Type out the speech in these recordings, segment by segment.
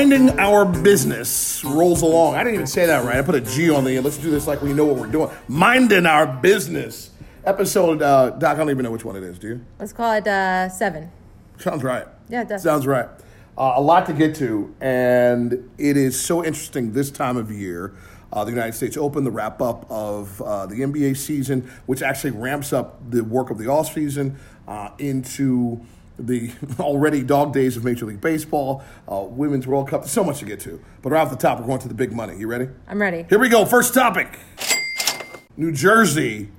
Minding our business rolls along. I didn't even say that right. I put a G on the end. Let's do this like we know what we're doing. Minding our business. Episode, uh, Doc, I don't even know which one it is, do you? Let's call it uh, seven. Sounds right. Yeah, it does. Sounds right. Uh, a lot to get to, and it is so interesting this time of year. Uh, the United States Open, the wrap up of uh, the NBA season, which actually ramps up the work of the off season uh, into the already dog days of Major League Baseball, uh, Women's World Cup. There's so much to get to. But right off the top, we're going to the big money. You ready? I'm ready. Here we go. First topic New Jersey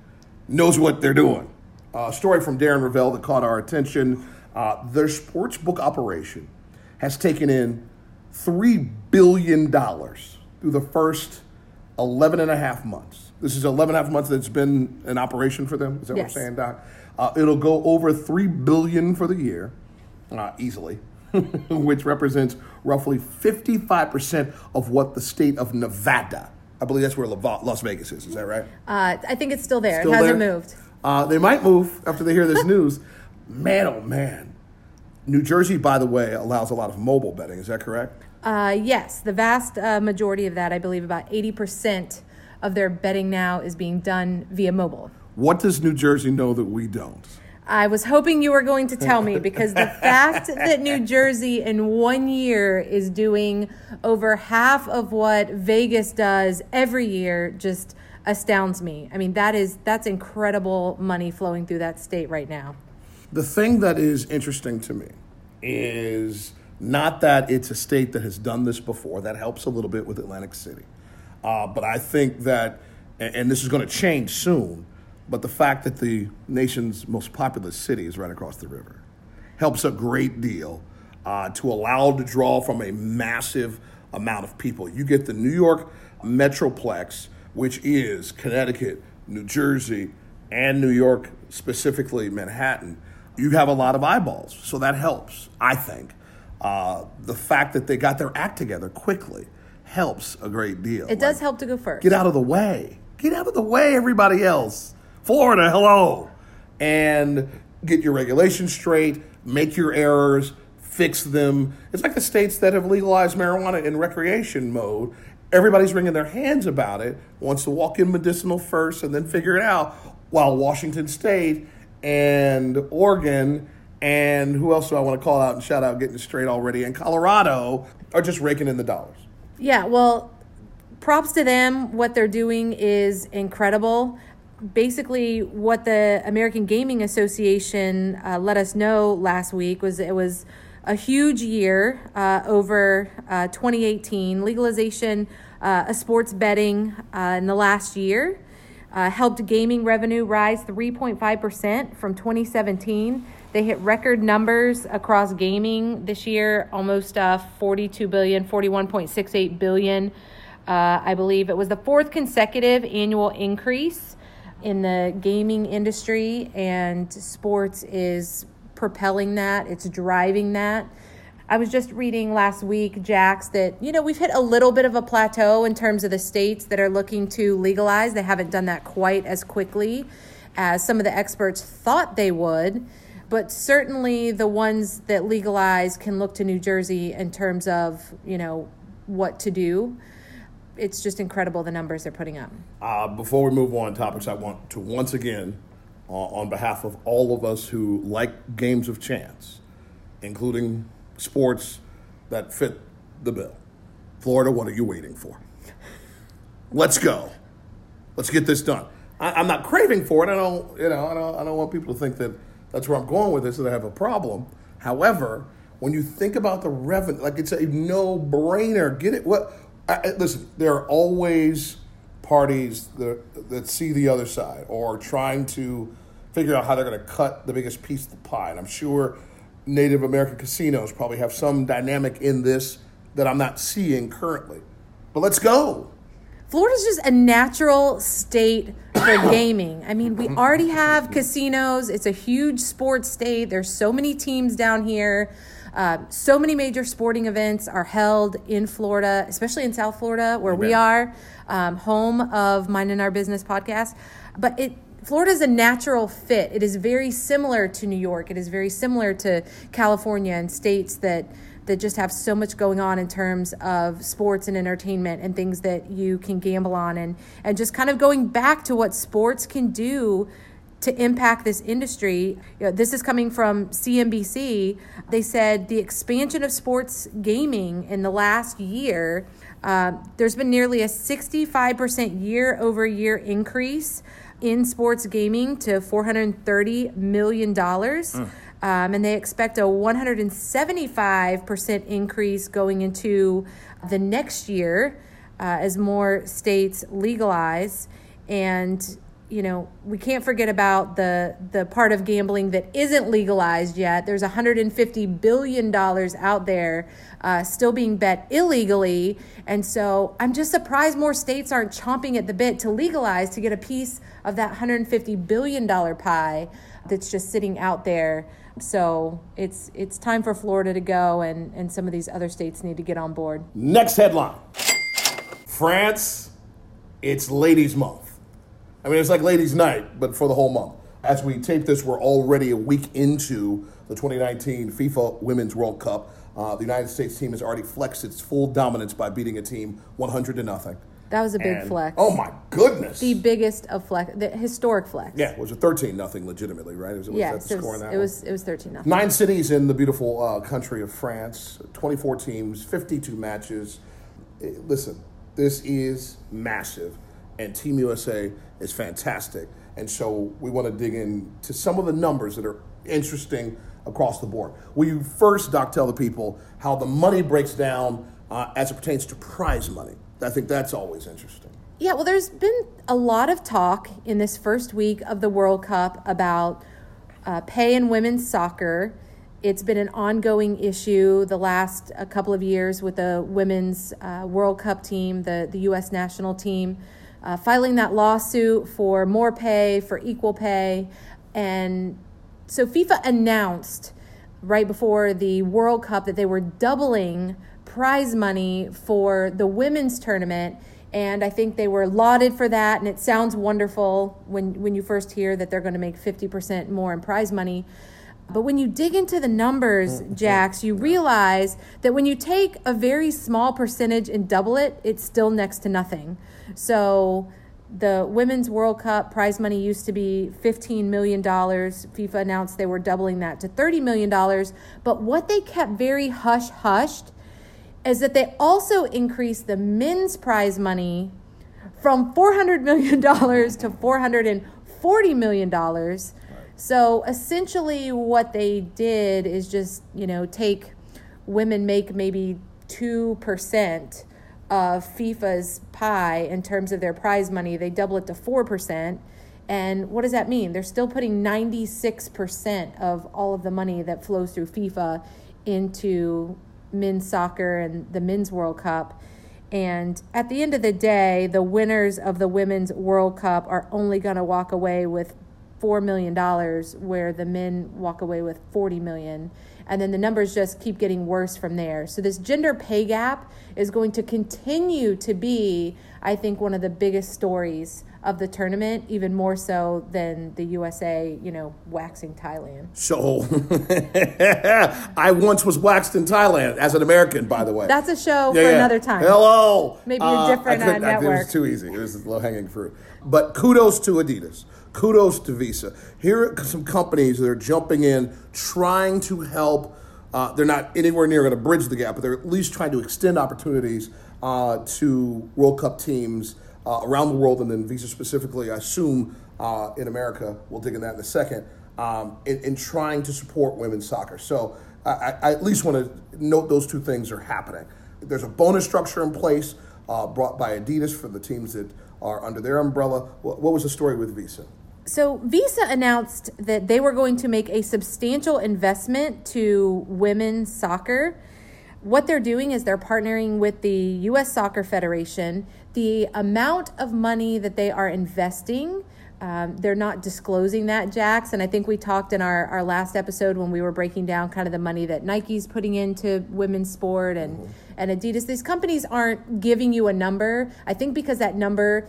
knows what they're doing. A story from Darren Rovell that caught our attention. Uh, their sports book operation has taken in $3 billion through the first 11 and a half months. This is 11 and a half months that's been an operation for them. Is that Yes. what we're saying, Doc? Uh, it'll go over 3 billion for the year, uh, easily, which represents roughly 55% of what the state of Nevada, I believe that's where Las Vegas is. Is that right? Uh, I think it's still there. Still it hasn't there? moved. Uh, they might move after they hear this news. Man, oh man. New Jersey, by the way, allows a lot of mobile betting. Is that correct? Uh, yes, the vast uh, majority of that, I believe about 80% of their betting now is being done via mobile. What does New Jersey know that we don't? I was hoping you were going to tell me because the fact that New Jersey in one year is doing over half of what Vegas does every year just astounds me. I mean, that is that's incredible money flowing through that state right now. The thing that is interesting to me is not that it's a state that has done this before. That helps a little bit with Atlantic City. Uh, but I think that, and and this is going to change soon, but the fact that the nation's most populous city is right across the river helps a great deal uh, to allow to draw from a massive amount of people. You get the New York Metroplex, which is Connecticut, New Jersey, and New York, specifically Manhattan. You have a lot of eyeballs, so that helps, I think. Uh, the fact that they got their act together quickly helps a great deal. It does Like, help to go first. Get out of the way. Get out of the way, everybody else. Florida, hello. And get your regulations straight, make your errors, fix them. It's like the states that have legalized marijuana in recreation mode. Everybody's wringing their hands about it, wants to walk in medicinal first and then figure it out, while Washington State and Oregon and who else do I want to call out and shout out getting straight already? And Colorado are just raking in the dollars. Yeah, well, props to them. What they're doing is incredible. Basically, what the American Gaming Association uh, let us know last week was it was a huge year uh, over uh, 2018 legalization uh, of sports betting uh, in the last year. Uh, helped gaming revenue rise 3.5% from 2017. They hit record numbers across gaming this year, almost uh, 42 billion, 41.68 billion. I believe it was the fourth consecutive annual increase in the gaming industry, and sports is propelling that, it's driving that. I was just reading last week, Jax, that, you know, we've hit a little bit of a plateau in terms of the states that are looking to legalize. They haven't done that quite as quickly as some of the experts thought they would. But certainly the ones that legalize can look to New Jersey in terms of, you know, what to do. It's just incredible the numbers they're putting up. Uh, before we move on topics, I want to once again, uh, on behalf of all of us who like games of chance, including sports that fit the bill, Florida, what are you waiting for? Let's go. Let's get this done. I, I'm not craving for it. I don't, you know, I don't, I don't want people to think that that's where I'm going with this that I have a problem. However, when you think about the revenue, like it's a no-brainer. Get it? What? I, listen, there are always parties that that see the other side or trying to figure out how they're going to cut the biggest piece of the pie. And I'm sure Native American casinos probably have some dynamic in this that I'm not seeing currently. But let's go. Florida's just a natural state for gaming. I mean, we already have casinos. It's a huge sports state. There's so many teams down here. Uh, so many major sporting events are held in Florida, especially in South Florida, where we are, um, home of Mind in Our Business podcast. But it Florida is a natural fit. It is very similar to New York. It is very similar to California and states that that just have so much going on in terms of sports and entertainment and things that you can gamble on and and just kind of going back to what sports can do to impact this industry. You know, this is coming from CNBC. They said the expansion of sports gaming in the last year, uh, there's been nearly a 65% year over year increase in sports gaming to $430 million. Mm. Um, and they expect a 175% increase going into the next year uh, as more states legalize. And you know, we can't forget about the the part of gambling that isn't legalized yet. There's 150 billion dollars out there uh, still being bet illegally, and so I'm just surprised more states aren't chomping at the bit to legalize to get a piece of that 150 billion dollar pie that's just sitting out there. So it's it's time for Florida to go, and and some of these other states need to get on board. Next headline: France. It's Ladies' Month. I mean, it's like ladies' night, but for the whole month. As we tape this, we're already a week into the 2019 FIFA Women's World Cup. Uh, the United States team has already flexed its full dominance by beating a team 100 to nothing. That was a big and, flex. Oh my goodness! The biggest of flex, the historic flex. Yeah, it was a 13 nothing legitimately, right? Was, was yeah, it was, it was, it was 13 nothing. Nine cities in the beautiful uh, country of France, 24 teams, 52 matches. Eh, listen, this is massive and Team USA is fantastic. And so we want to dig into some of the numbers that are interesting across the board. Will you first, Doc, tell the people how the money breaks down uh, as it pertains to prize money? I think that's always interesting. Yeah, well, there's been a lot of talk in this first week of the World Cup about uh, pay in women's soccer. It's been an ongoing issue the last a couple of years with the women's uh, World Cup team, the, the U.S. national team uh, filing that lawsuit for more pay, for equal pay. And so FIFA announced right before the World Cup that they were doubling prize money for the women's tournament. And I think they were lauded for that. And it sounds wonderful when, when you first hear that they're going to make 50% more in prize money. But when you dig into the numbers, mm-hmm. Jax, you realize that when you take a very small percentage and double it, it's still next to nothing. So the Women's World Cup prize money used to be $15 million. FIFA announced they were doubling that to $30 million. But what they kept very hush hushed is that they also increased the men's prize money from $400 million to $440 million. So essentially, what they did is just, you know, take women make maybe 2% of FIFA's pie in terms of their prize money, they double it to 4%. And what does that mean? They're still putting 96% of all of the money that flows through FIFA into men's soccer and the men's World Cup. And at the end of the day, the winners of the Women's World Cup are only going to walk away with $4 million, where the men walk away with 40 million and then the numbers just keep getting worse from there. So this gender pay gap is going to continue to be, I think, one of the biggest stories of the tournament, even more so than the USA, you know, waxing Thailand. So, I once was waxed in Thailand as an American, by the way. That's a show yeah, for yeah. another time. Hello. Maybe a different uh, uh, network. it was too easy. It was low hanging fruit. But kudos to Adidas kudos to Visa. Here are some companies that are jumping in, trying to help. Uh, they're not anywhere near going to bridge the gap, but they're at least trying to extend opportunities uh, to World Cup teams uh, around the world, and then Visa specifically, I assume, uh, in America. We'll dig in that in a second. Um, in, in, trying to support women's soccer. So I, I at least want to note those two things are happening. There's a bonus structure in place uh, brought by Adidas for the teams that are under their umbrella. What, what was the story with Visa? So, Visa announced that they were going to make a substantial investment to women's soccer. What they're doing is they're partnering with the U.S. Soccer Federation. The amount of money that they are investing, um, they're not disclosing that, Jax. And I think we talked in our, our last episode when we were breaking down kind of the money that Nike's putting into women's sport and, mm-hmm. and Adidas. These companies aren't giving you a number. I think because that number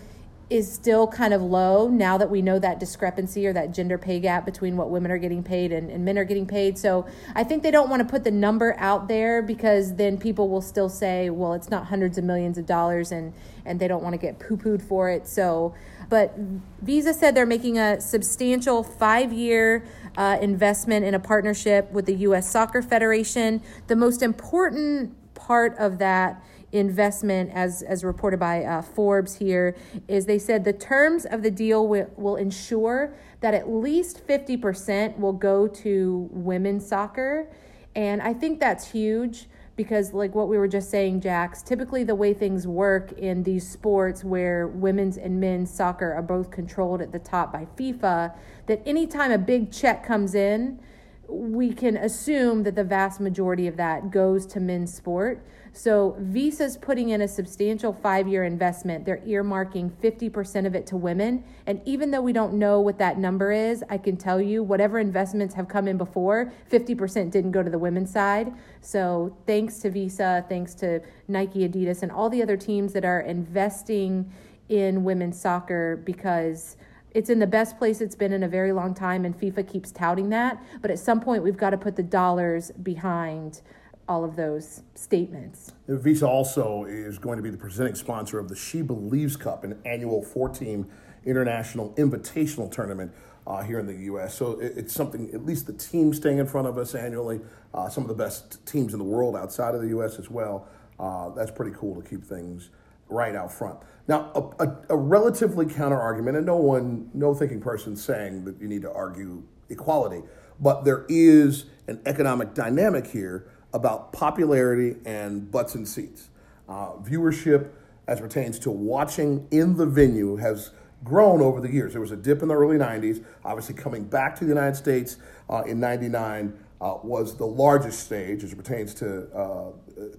is still kind of low now that we know that discrepancy or that gender pay gap between what women are getting paid and, and men are getting paid. So I think they don't want to put the number out there because then people will still say, well, it's not hundreds of millions of dollars and, and they don't want to get poo pooed for it. So, but Visa said they're making a substantial five year uh, investment in a partnership with the U.S. Soccer Federation. The most important part of that investment, as, as reported by uh, Forbes here, is they said the terms of the deal will, will ensure that at least 50% will go to women's soccer. And I think that's huge because, like what we were just saying, Jax, typically the way things work in these sports where women's and men's soccer are both controlled at the top by FIFA, that anytime a big check comes in, we can assume that the vast majority of that goes to men's sport. So Visa's putting in a substantial five year investment. They're earmarking 50% of it to women. And even though we don't know what that number is, I can tell you whatever investments have come in before, 50% didn't go to the women's side. So thanks to Visa, thanks to Nike, Adidas, and all the other teams that are investing in women's soccer because it's in the best place it's been in a very long time, and FIFA keeps touting that. But at some point, we've got to put the dollars behind all of those statements. Visa also is going to be the presenting sponsor of the She Believes Cup, an annual four team international invitational tournament uh, here in the U.S. So it, it's something, at least the team staying in front of us annually, uh, some of the best teams in the world outside of the U.S. as well. Uh, that's pretty cool to keep things right out front. Now, a, a, a relatively counter argument, and no one, no thinking person saying that you need to argue equality, but there is an economic dynamic here about popularity and butts and seats. Uh, viewership, as pertains to watching in the venue, has grown over the years. There was a dip in the early 90s. Obviously, coming back to the United States uh, in 99 uh, was the largest stage as it pertains to uh,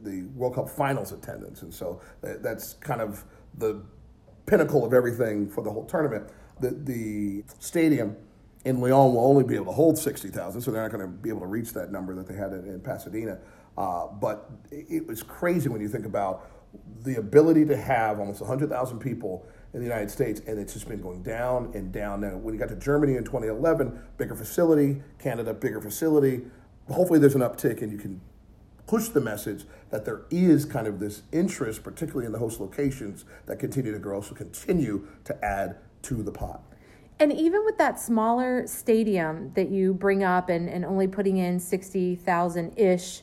the World Cup finals attendance. And so that's kind of the pinnacle of everything for the whole tournament. The, the stadium in Lyon will only be able to hold 60,000, so they're not going to be able to reach that number that they had in, in Pasadena. Uh, but it was crazy when you think about the ability to have almost 100,000 people in the United States, and it's just been going down and down. Now, when you got to Germany in 2011, bigger facility, Canada, bigger facility. Hopefully, there's an uptick, and you can push the message that there is kind of this interest, particularly in the host locations, that continue to grow, so continue to add to the pot. And even with that smaller stadium that you bring up and, and only putting in 60,000 ish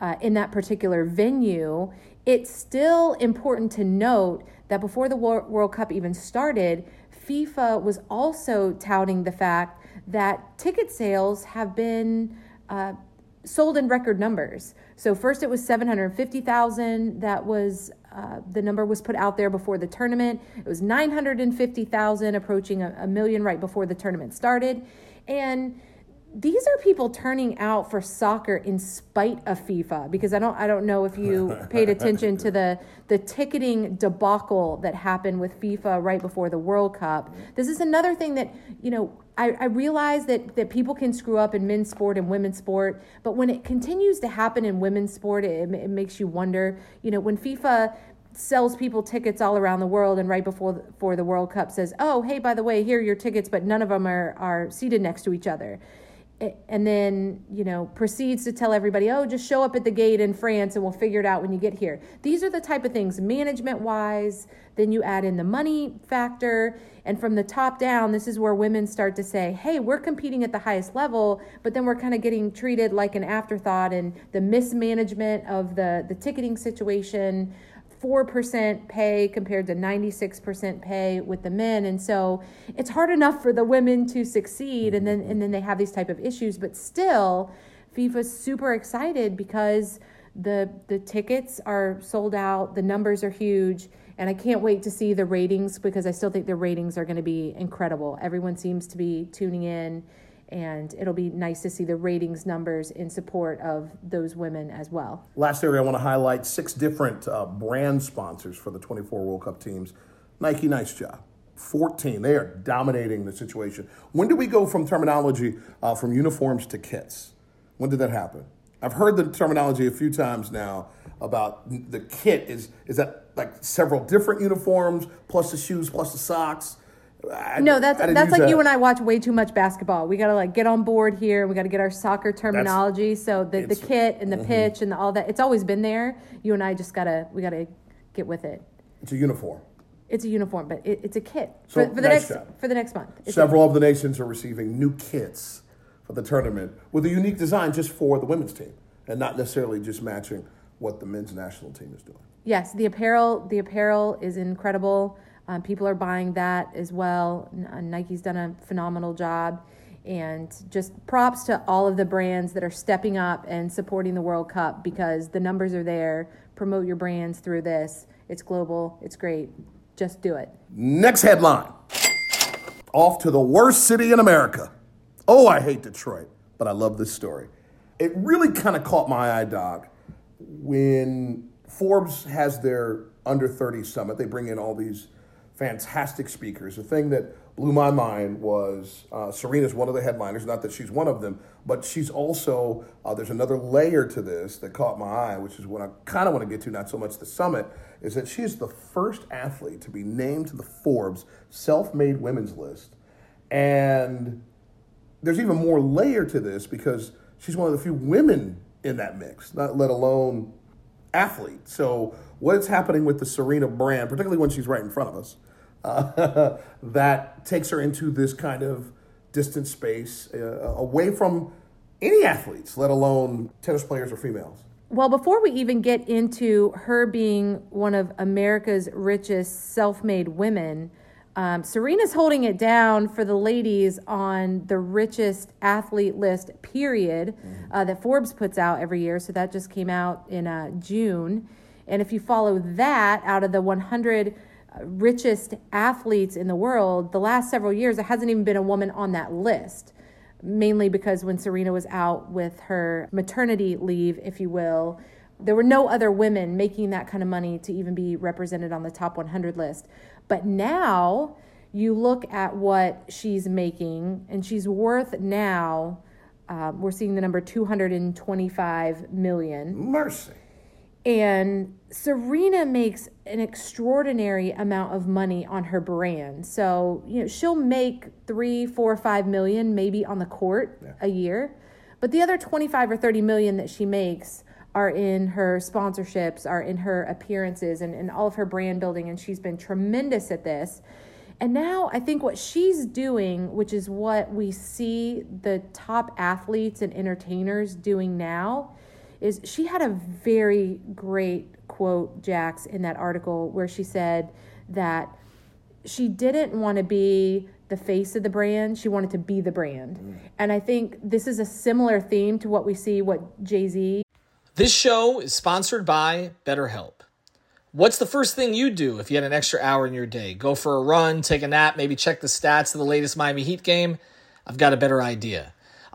uh, in that particular venue, it's still important to note that before the World Cup even started, FIFA was also touting the fact that ticket sales have been uh, sold in record numbers. So first it was 750,000 that was uh, the number was put out there before the tournament. It was 950,000 approaching a, a million right before the tournament started. And these are people turning out for soccer in spite of FIFA because I don't I don't know if you paid attention to the the ticketing debacle that happened with FIFA right before the World Cup. This is another thing that you know I, I realize that that people can screw up in men's sport and women's sport, but when it continues to happen in women's sport, it, it makes you wonder. You know when FIFA sells people tickets all around the world and right before for the World Cup says, "Oh, hey, by the way, here are your tickets, but none of them are are seated next to each other." And then you know proceeds to tell everybody oh just show up at the gate in france and we'll figure it out when you get here. These are the type of things management wise then you add in the money factor. And from the top down this is where women start to say hey we're competing at the highest level but then we're kind of getting treated like an afterthought and the mismanagement of the the ticketing situation 4% pay compared to 96% pay with the men. And so it's hard enough for the women to succeed and then and then they have these type of issues. But still FIFA's super excited because the the tickets are sold out the numbers are huge and I can't wait to see the ratings because I still think the ratings are going to be incredible. Everyone seems to be tuning in and it'll be nice to see the ratings numbers in support of those women as well. Last area I want to highlight six different uh, brand sponsors for the 24 World Cup teams. Nike, nice job. 14, they are dominating the situation. When do we go from terminology uh, from uniforms to kits? When did that happen? I've heard the terminology a few times now about the kit is is that like several different uniforms, plus the shoes, plus the socks. I, No, that's that's like you and I watch way too much basketball. We got to like get on board here. We got to get our soccer terminology. so the, the mm-hmm. kit and the pitch and the, all that, it's always been there. You and I just gotta we gotta get with it. It's a uniform. It's a uniform, but it, it's a kit So, for, for the next job. for the next month. It's Several of the nations are receiving new kits for the tournament with a unique design just for the women's team and not necessarily just matching what the men's national team is doing. Yes, the apparel the apparel is incredible. Um, people are buying that as well. Uh, Nike's done a phenomenal job, and just props to all of the brands that are stepping up and supporting the World Cup because the numbers are there. Promote your brands through this. It's global. It's great. Just do it. Next headline Off to the worst city in America. Oh, I hate Detroit, but I love this story. It really kind of caught my eye, Doc, when Forbes has their under 30 summit. They bring in all these fantastic speakers. The thing that blew my mind was uh, Serena's one of the headliners, not that she's one of them, but she's also, uh, there's another layer to this that caught my eye, which is what I kind of want to get to, not so much the summit, is that she is the first athlete to be named to the Forbes self made women's list. And there's even more layer to this because she's one of the few women in that mix, not let alone athlete. So what is happening with the Serena brand, particularly when she's right in front of us, uh, that takes her into this kind of distant space uh, away from any athletes, let alone tennis players or females. Well, before we even get into her being one of America's richest self made women, um, Serena's holding it down for the ladies on the richest athlete list, period, uh, that Forbes puts out every year. So that just came out in uh, June. And if you follow that out of the 100 richest athletes in the world, the last several years, there hasn't even been a woman on that list mainly because when Serena was out with her maternity leave, if you will, there were no other women making that kind of money to even be represented on the top 100 list. But now you look at what she's making, and she's worth now. Um, we're seeing the number 225 million. Mercy. And Serena makes an extraordinary amount of money on her brand. So, you know, she'll make three, four, five million maybe on the court a year. But the other 25 or 30 million that she makes are in her sponsorships, are in her appearances, and, and all of her brand building. And she's been tremendous at this. And now I think what she's doing, which is what we see the top athletes and entertainers doing now, is she had a very great quote, Jax, in that article where she said that she didn't want to be the face of the brand, she wanted to be the brand. Mm. And I think this is a similar theme to what we see what Jay-Z This show is sponsored by BetterHelp. What's the first thing you do if you had an extra hour in your day? Go for a run, take a nap, maybe check the stats of the latest Miami Heat game? I've got a better idea.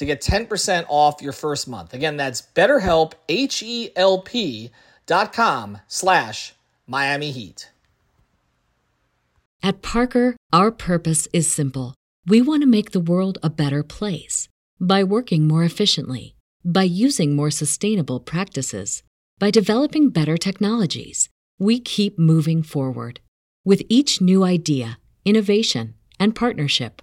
to get 10% off your first month. Again, that's betterhelp, H-E-L-P dot com slash Miami Heat. At Parker, our purpose is simple. We want to make the world a better place by working more efficiently, by using more sustainable practices, by developing better technologies. We keep moving forward. With each new idea, innovation, and partnership,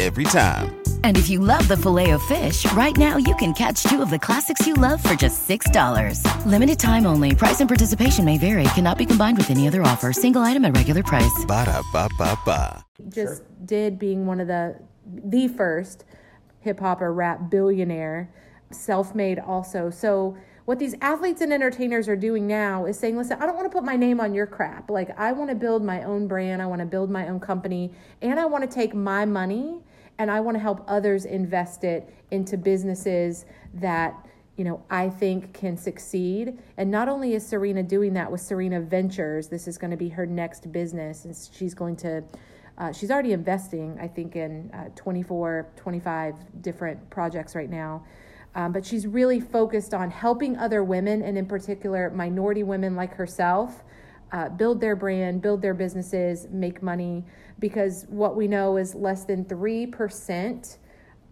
every time. And if you love the filet of fish, right now you can catch two of the classics you love for just $6. Limited time only. Price and participation may vary. Cannot be combined with any other offer. Single item at regular price. Ba da ba ba ba. just did being one of the the first hip hop or rap billionaire, self-made also. So what these athletes and entertainers are doing now is saying, listen, I don't want to put my name on your crap. Like I want to build my own brand, I want to build my own company, and I want to take my money and I want to help others invest it into businesses that you know, I think can succeed. And not only is Serena doing that with Serena Ventures, this is going to be her next business, and she's going to, uh, she's already investing, I think, in uh, 24, 25 different projects right now. Um, but she's really focused on helping other women, and in particular, minority women like herself, uh, build their brand, build their businesses, make money. Because what we know is less than 3%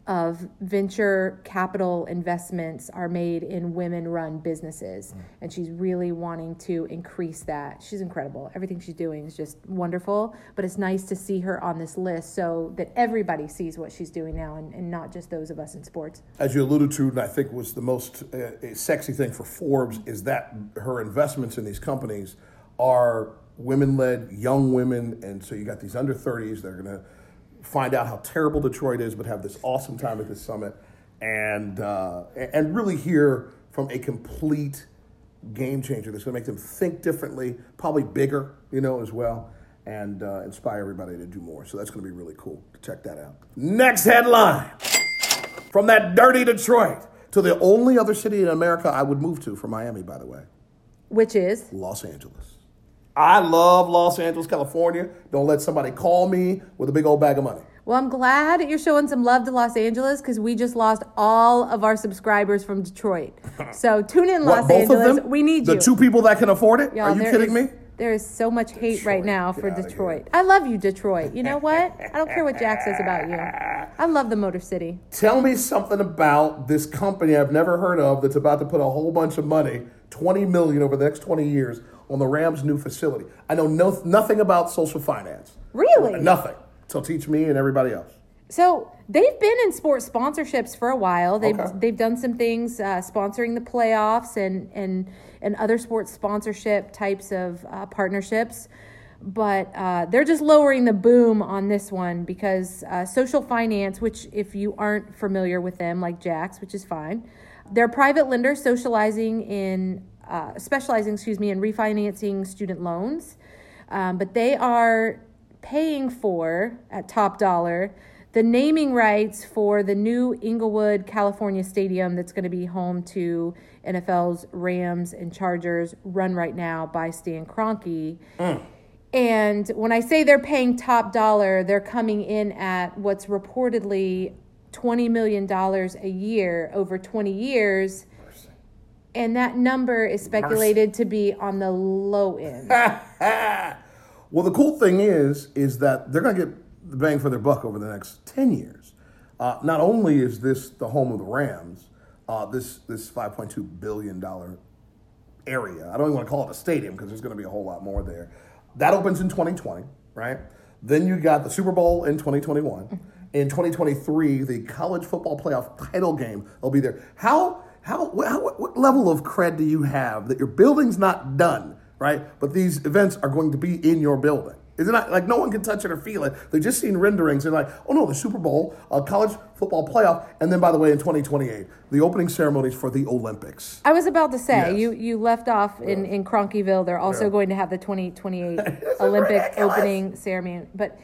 of venture capital investments are made in women run businesses and she's really wanting to increase that. She's incredible. Everything she's doing is just wonderful but it's nice to see her on this list so that everybody sees what she's doing now and, and not just those of us in sports. As you alluded to, and I think was the most uh, sexy thing for Forbes is that her investments in these companies are women-led, young women, and so you got these under 30s. They're going to find out how terrible Detroit is, but have this awesome time at this summit, and uh, and really hear from a complete game changer that's going to make them think differently, probably bigger, you know, as well, and uh, inspire everybody to do more. So that's going to be really cool to check that out. Next headline from that dirty Detroit to the only other city in America I would move to from Miami, by the way, which is Los Angeles. I love Los Angeles, California. Don't let somebody call me with a big old bag of money. well i'm glad you're showing some love to los angeles because we just lost all of our subscribers from detroit so tune in los What, both angeles of them? we need you the two people that can afford it. Y'all, Are you kidding is- me? There is so much hate right now for Detroit. I love you, Detroit. You know what? I don't care what Jax says about you. I love the Motor City. Tell me something about this company I've never heard of that's about to put a whole bunch of money, 20 million over the next 20 years on the Rams' new facility. I know no, nothing about social finance. Really? Nothing. So teach me and everybody else. So they've been in sports sponsorships for a while. They've Okay. they've done some things uh, sponsoring the playoffs and and and other sports sponsorship types of uh, partnerships. But uh, they're just lowering the boom on this one because uh, social finance, which if you aren't familiar with them, like Jax, which is fine, they're private lenders socializing in uh, specializing, excuse me, in refinancing student loans. Um, but they are paying for at top dollar the naming rights for the new Inglewood, California stadium that's going to be home to NFL's Rams and Chargers, run right now by Stan Kroenke. And when I say they're paying top dollar, they're coming in at what's reportedly $20 million a year over 20 years. And that number is speculated to be on the low end. Well, the cool thing is, is that they're going to get the bang for their buck over the next ten years. Uh, not only is this the home of the Rams, uh, this this five point two billion dollar area. I don't even want to call it a stadium because there's going to be a whole lot more there. That opens in 2020, right? Then you got the Super Bowl in 2021. In 2023, the college football playoff title game will be there. How how, how what, level of cred do you have that your building's not done, right? But these events are going to be in your building. Is it not like no one can touch it or feel it? They've just seen renderings. They're like, oh no, the Super Bowl, uh, college football playoff, and then by the way, in 2028, the opening ceremonies for the Olympics. I was about to say Yes. you you left off in in Kroenkeville. They're also Yeah. going to have the 2028 Olympic opening ceremony, but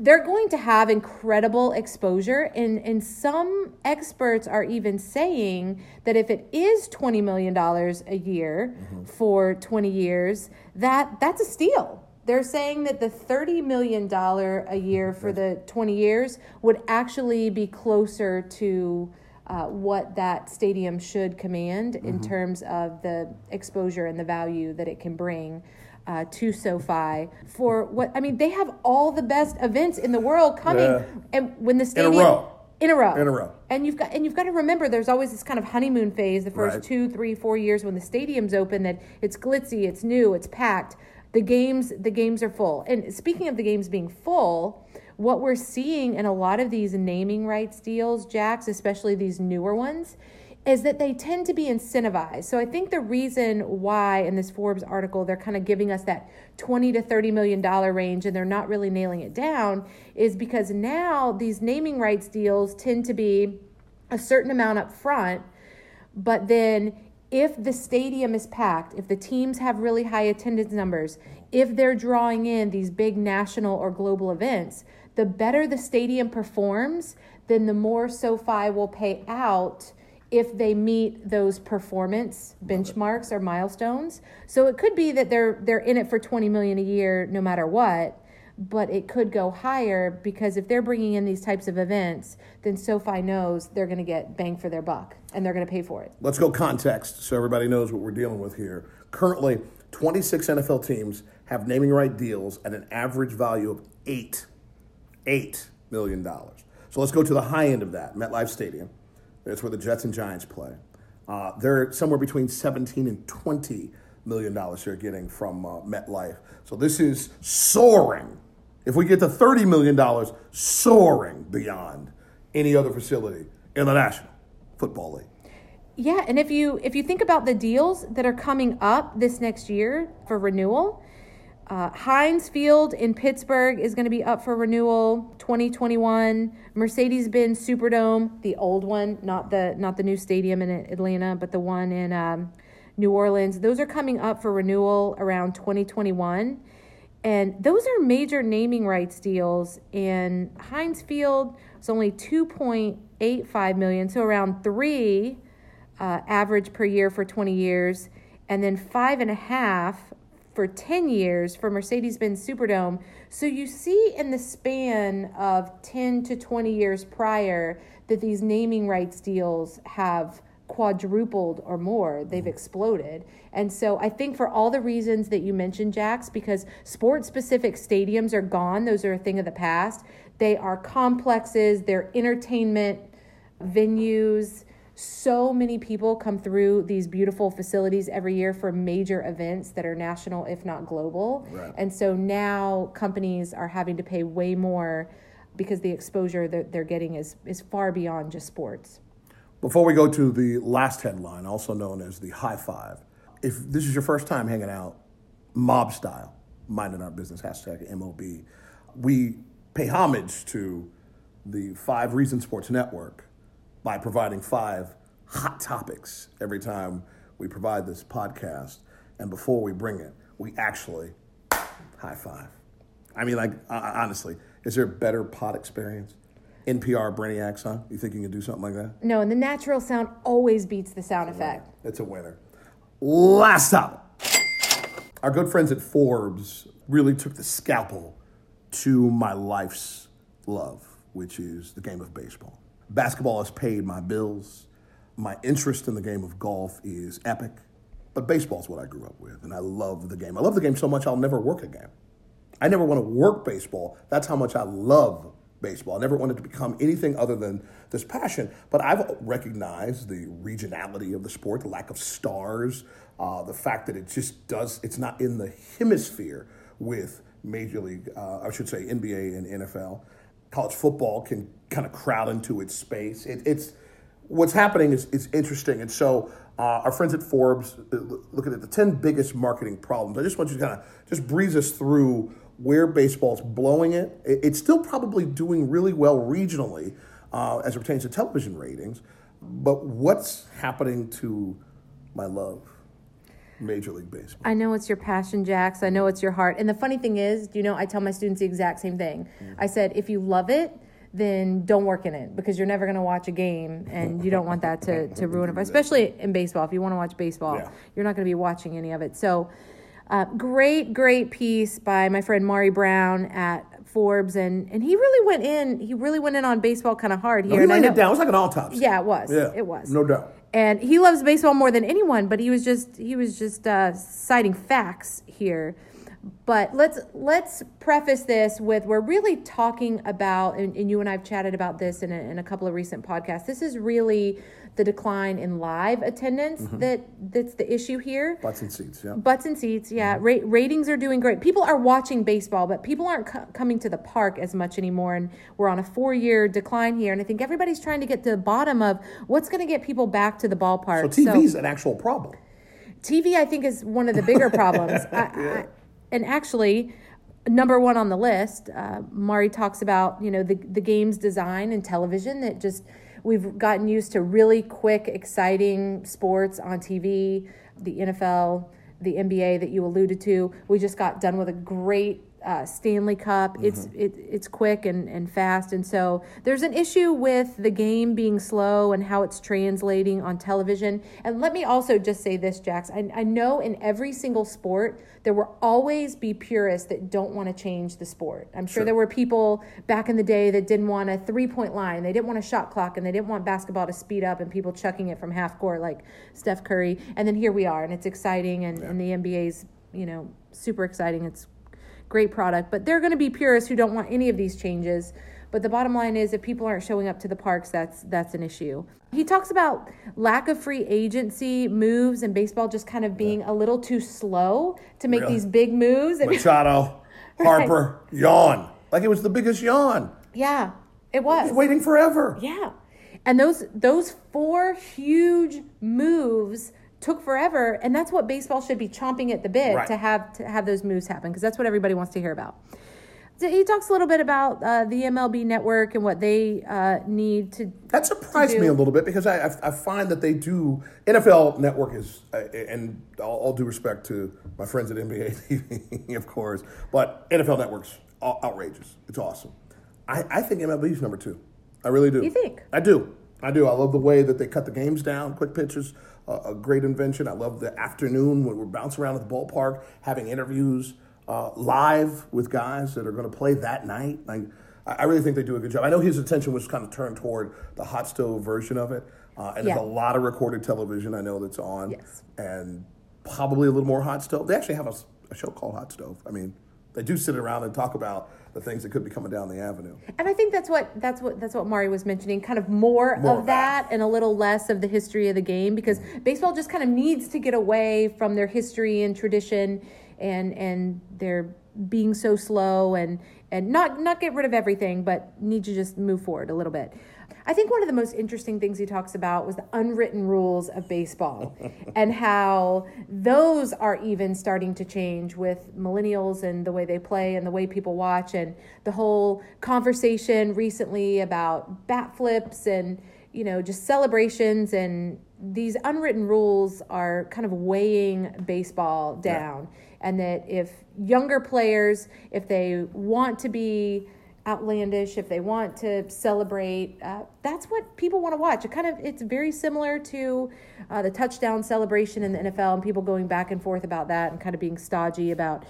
they're going to have incredible exposure and and some experts are even saying that if it is 20 million dollars a year mm-hmm. for 20 years that that's a steal. They're saying that the $30 million a year mm-hmm. for the 20 years would actually be closer to uh, what that stadium should command in mm-hmm. terms of the exposure and the value that it can bring uh, to SoFi for what I mean. They have all the best events in the world coming, Yeah. and when the In a stadium row. in a row. In a row. And you've got and you've got to remember there's always this kind of honeymoon phase the first Right. two, three, four years when the stadium's open that it's glitzy, it's new, it's packed. The games the games are full. And speaking of the games being full, what we're seeing in a lot of these naming rights deals, Jax, especially these newer ones, is that they tend to be incentivized. So I think the reason why in this Forbes article they're kind of giving us that 20 to 30 million dollar range and they're not really nailing it down is because now these naming rights deals tend to be a certain amount up front, but then if the stadium is packed, if the teams have really high attendance numbers, if they're drawing in these big national or global events, the better the stadium performs, then the more SoFi will pay out if they meet those performance benchmarks or milestones. So it could be that they're they're in it for 20 million a year no matter what, but it could go higher because if they're bringing in these types of events, then SoFi knows they're going to get bang for their buck and they're going to pay for it. Let's go context so everybody knows what we're dealing with here. Currently, 26 NFL teams have naming right deals at an average value of eight, eight million dollars. So let's go to the high end of that, MetLife Stadium. That's where the Jets and Giants play. Uh, they're somewhere between 17 and 20 million dollars they're getting from uh, MetLife. So this is soaring. If we get to 30 million dollars, soaring beyond any other facility in the National Football League. Yeah, and if you if you think about the deals that are coming up this next year for renewal, uh, Heinz Field in Pittsburgh is going to be up for renewal 2021. Mercedes-Benz Superdome, the old one, not the not the new stadium in Atlanta, but the one in um, New Orleans. Those are coming up for renewal around 2021. And those are major naming rights deals. And Heinz Field was only 2.85 million, so around three uh, average per year for 20 years, and then five and a half for 10 years for Mercedes Benz Superdome. So you see in the span of 10 to 20 years prior that these naming rights deals have quadrupled or more. They've mm-hmm. exploded. And so I think for all the reasons that you mentioned, Jax, because sports specific stadiums are gone, those are a thing of the past. They are complexes, they're entertainment venues. So many people come through these beautiful facilities every year for major events that are national, if not global. Right. And so now companies are having to pay way more because the exposure that they're getting is, is far beyond just sports. Before we go to the last headline, also known as the high five, if this is your first time hanging out, mob style, minding our business, hashtag MOB, we pay homage to the Five Reason Sports Network by providing five hot topics every time we provide this podcast. And before we bring it, we actually high five. I mean, like, uh, honestly, is there a better pod experience? NPR Brainiacs, huh? You think you can do something like that? No, and the natural sound always beats the sound effect. It's a winner. Last topic. Our good friends at Forbes really took the scalpel to my life's love, which is the game of baseball. Basketball has paid my bills. My interest in the game of golf is epic, but baseball is what I grew up with, and I love the game. I love the game so much I'll never work a game. I never want to work baseball. That's how much I love baseball. I never wanted to become anything other than this passion. But I've recognized the regionality of the sport, the lack of stars, uh, the fact that it just does, it's not in the hemisphere with Major League, uh, I should say NBA and NFL. College football can kind of crowd into its space. It, it's what's happening is, is interesting. And so, uh, our friends at Forbes uh, looking at the 10 biggest marketing problems. I just want you to kind of just breeze us through where baseball's blowing it. It- It's still probably doing really well regionally uh, as it pertains to television ratings. But what's happening to my love, Major League Baseball? I know it's your passion, Jax. I know it's your heart. And the funny thing is, you know, I tell my students the exact same thing. I said, if you love it, then don't work in it because you're never going to watch a game and you don't want that to, to ruin it. Especially in baseball. If you want to watch baseball, Yeah. you're not going to be watching any of it. So, uh, great, great piece by my friend Maury Brown at Forbes. And, and he really went in, he really went in on baseball kind of hard here. he and I laid it down. It was like an autopsy. Yeah, it was. Yeah, It was. No doubt. and he loves baseball more than anyone but he was just he was just uh, citing facts here But let's let's preface this with we're really talking about, and, and you and I've chatted about this in a, in a couple of recent podcasts. This is really the decline in live attendance that that's the issue here. Butts and seats, yeah. Butts and seats, yeah. Ra- ratings are doing great. People are watching baseball, but people aren't co- coming to the park as much anymore. And we're on a four year decline here. And I think everybody's trying to get to the bottom of what's going to get people back to the ballpark. So ballpark. TV's an actual problem. TV, I think, is one of the bigger problems. I, I, and actually, number one on the list, uh, Maury talks about you know the the game's design and television that just we've gotten used to really quick, exciting sports on TV. The NFL, the NBA that you alluded to. We just got done with a great uh, Stanley Cup. It's it, it's quick and, and fast, and so there's an issue with the game being slow and how it's translating on television. And let me also just say this, Jax. I, I know in every single sport there will always be purists that don't want to change the sport. I'm sure, there were people back in the day that didn't want a three point line, they didn't want a shot clock, and they didn't want basketball to speed up and people chucking it from half court like Steph Curry. And then here we are, and it's exciting, and, and the NBA's you know super exciting. It's great product. But there are going to be purists who don't want any of these changes. But the bottom line is, if people aren't showing up to the parks, that's that's an issue. He talks about lack of free agency moves and baseball just kind of being a little too slow to make Really? these big moves. Machado, Harper, yawn. Like it was the biggest yawn. yeah, it was. He's waiting forever. Yeah. And those those four huge moves took forever and that's what baseball should be chomping at the bit Right. to have to have those moves happen because that's what everybody wants to hear about. He talks a little bit about uh, the MLB network and what they uh, need to That surprised to me a little bit because I, I, I find that they do. NFL Network is, uh, and all, all due respect to my friends at NBA TV, of course, but NFL Network's out- outrageous. It's awesome. I, I think MLB's number two. I really do. You think? I do. I do. I love the way that they cut the games down, quick pitches, uh, a great invention. I love the afternoon when we're bouncing around at the ballpark, having interviews uh, live with guys that are going to play that night. Like, I I really think they do a good job. I know his attention was kind of turned toward the hot stove version of it, uh, and Yeah. there's a lot of recorded television I know that's on, Yes. and probably a little more hot stove. They actually have a show called Hot Stove. I mean, they do sit around and talk about the things that could be coming down the avenue. And I think that's what that's what that's what Maury was mentioning, kind of more, More of that. that and a little less of the history of the game because baseball just kind of needs to get away from their history and tradition and and their being so slow and and not not get rid of everything, but need to just move forward a little bit. I think one of the most interesting things he talks about was the unwritten rules of baseball and how those are even starting to change with millennials and the way they play and the way people watch and the whole conversation recently about bat flips and you know just celebrations and these unwritten rules are kind of weighing baseball down. And that if younger players if they want to be outlandish if they want to celebrate uh, that's what people want to watch it kind of it's very similar to uh, the touchdown celebration in the nfl and people going back and forth about that and kind of being stodgy about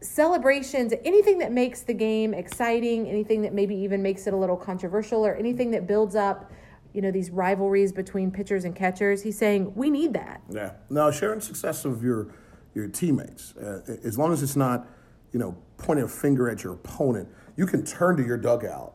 celebrations anything that makes the game exciting anything that maybe even makes it a little controversial or anything that builds up you know these rivalries between pitchers and catchers he's saying we need that Yeah. now sharing success of your your teammates. Uh, as long as it's not, you know, pointing a finger at your opponent, you can turn to your dugout,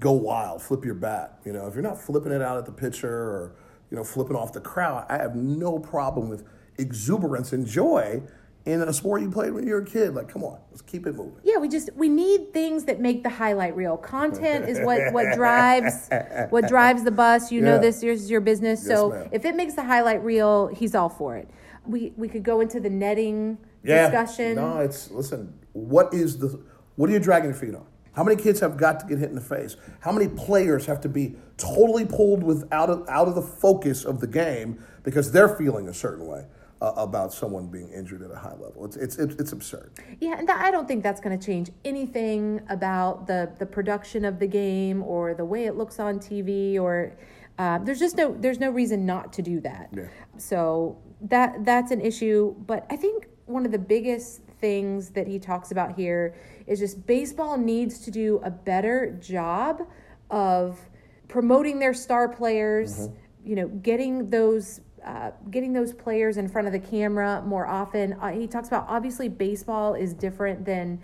go wild, flip your bat. You know, if you're not flipping it out at the pitcher or you know flipping off the crowd, I have no problem with exuberance and joy in a sport you played when you were a kid. Like, come on, let's keep it moving. Yeah, we just we need things that make the highlight reel. Content is what what drives what drives the bus. You know this is your business. Yes, so ma'am. if it makes the highlight reel, he's all for it. We we could go into the netting Yeah. discussion. No, it's listen. What is the? What are you dragging your feet on? How many kids have got to get hit in the face? How many players have to be totally pulled with out of out of the focus of the game because they're feeling a certain way uh, about someone being injured at a high level? It's it's it's, it's absurd. Yeah, and that, I don't think that's going to change anything about the the production of the game or the way it looks on TV or uh, there's just no there's no reason not to do that. Yeah. So that that's an issue, but I think one of the biggest things that he talks about here is just baseball needs to do a better job of promoting their star players, you know, getting those uh, getting those players in front of the camera more often. Uh, he talks about obviously baseball is different than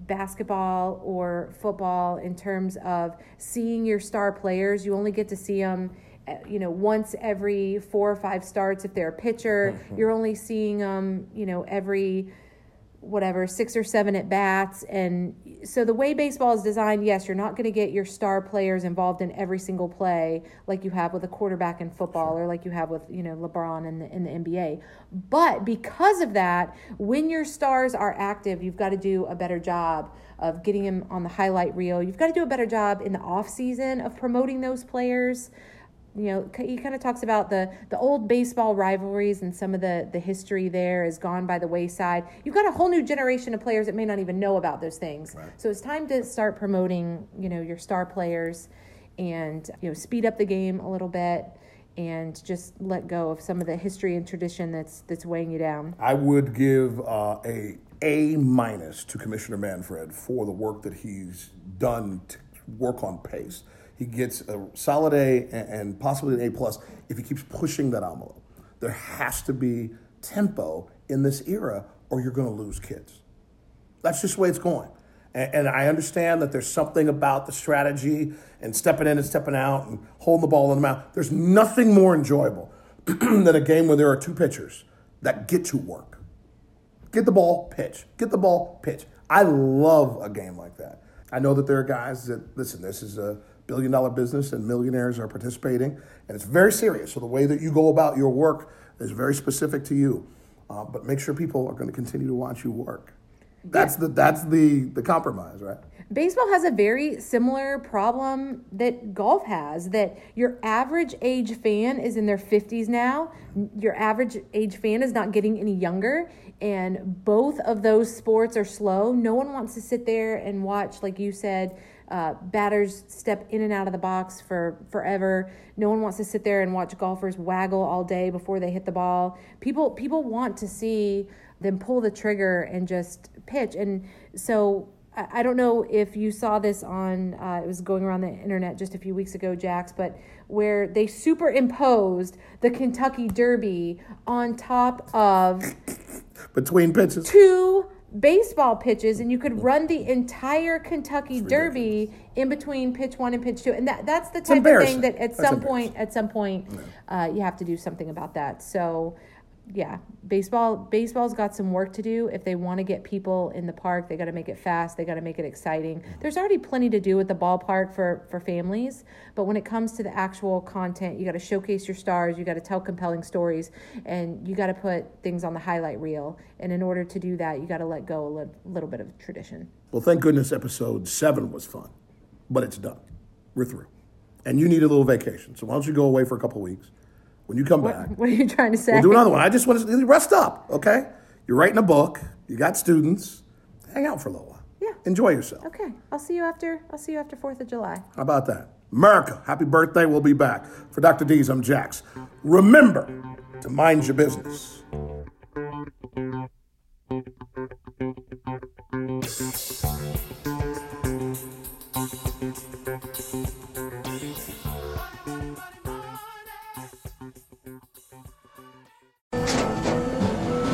basketball or football in terms of seeing your star players. You only get to see them, uh, you know, once every four or five starts. If they're a pitcher, mm-hmm. you're only seeing them, you know, every whatever six or seven at bats. And so the way baseball is designed yes you're not going to get your star players involved in every single play like you have with a quarterback in football or like you have with you know lebron in the, in the nba but because of that when your stars are active you've got to do a better job of getting them on the highlight reel. You've got to do a better job in the off season of promoting those players you know he kind of talks about the the old baseball rivalries and some of the the history there is gone by the wayside. You've got a whole new generation of players that may not even know about those things. Right. so it's time to start promoting you know your star players and you know speed up the game a little bit and just let go of some of the history and tradition that's that's weighing you down. I would give uh, a a minus to commissioner manfred for the work that he's done to work on pace he gets a solid A and possibly an A plus if he keeps pushing that envelope. There has to be tempo in this era, or you're going to lose kids. That's just the way it's going. And, I understand that there's something about the strategy and stepping in and stepping out and holding the ball in the mouth. There's nothing more enjoyable than a game where there are two pitchers that get to work. Get the ball, pitch. Get the ball, pitch. I love a game like that. I know that there are guys that, listen, this is a billion dollar business and millionaires are participating, and it's very serious. So the way that you go about your work is very specific to you. Uh, but make sure people are going to continue to watch you work. That's yeah. the that's the the compromise, right? Baseball has a very similar problem that golf has that your average age fan is in their 50s now. Your average age fan is not getting any younger and both of those sports are slow. No one wants to sit there and watch like you said uh, batters step in and out of the box for forever. No one wants to sit there and watch golfers waggle all day before they hit the ball. People people want to see them pull the trigger and just pitch. And so I don't know if you saw this on, uh, it was going around the internet just a few weeks ago, Jax, but where they superimposed the Kentucky Derby on top of between pitches two baseball pitches and you could run the entire Kentucky Derby in between pitch one and pitch two. And that, that's the type of thing that at that's some point, at some point, uh, you have to do something about that. So yeah, baseball baseball's got some work to do. If they want to get people in the park, they got to make it fast. They got to make it exciting. There's already plenty to do at the ballpark for for families, but when it comes to the actual content, you got to showcase your stars. You got to tell compelling stories, and you got to put things on the highlight reel. And in order to do that, you got to let go a li- little bit of tradition. Well, thank goodness episode seven was fun, but it's done. We're through, and you need a little vacation. So why don't you go away for a couple weeks? When you come what, back, what are you trying to say? We'll do another one. I just want to rest up, okay? You're writing a book. You got students. Hang out for a little while. Yeah. Enjoy yourself. Okay. I'll see you after. I'll see you after Fourth of July. How about that? America, happy birthday. We'll be back. For Dr. Dees, I'm Jax. Remember to mind your business.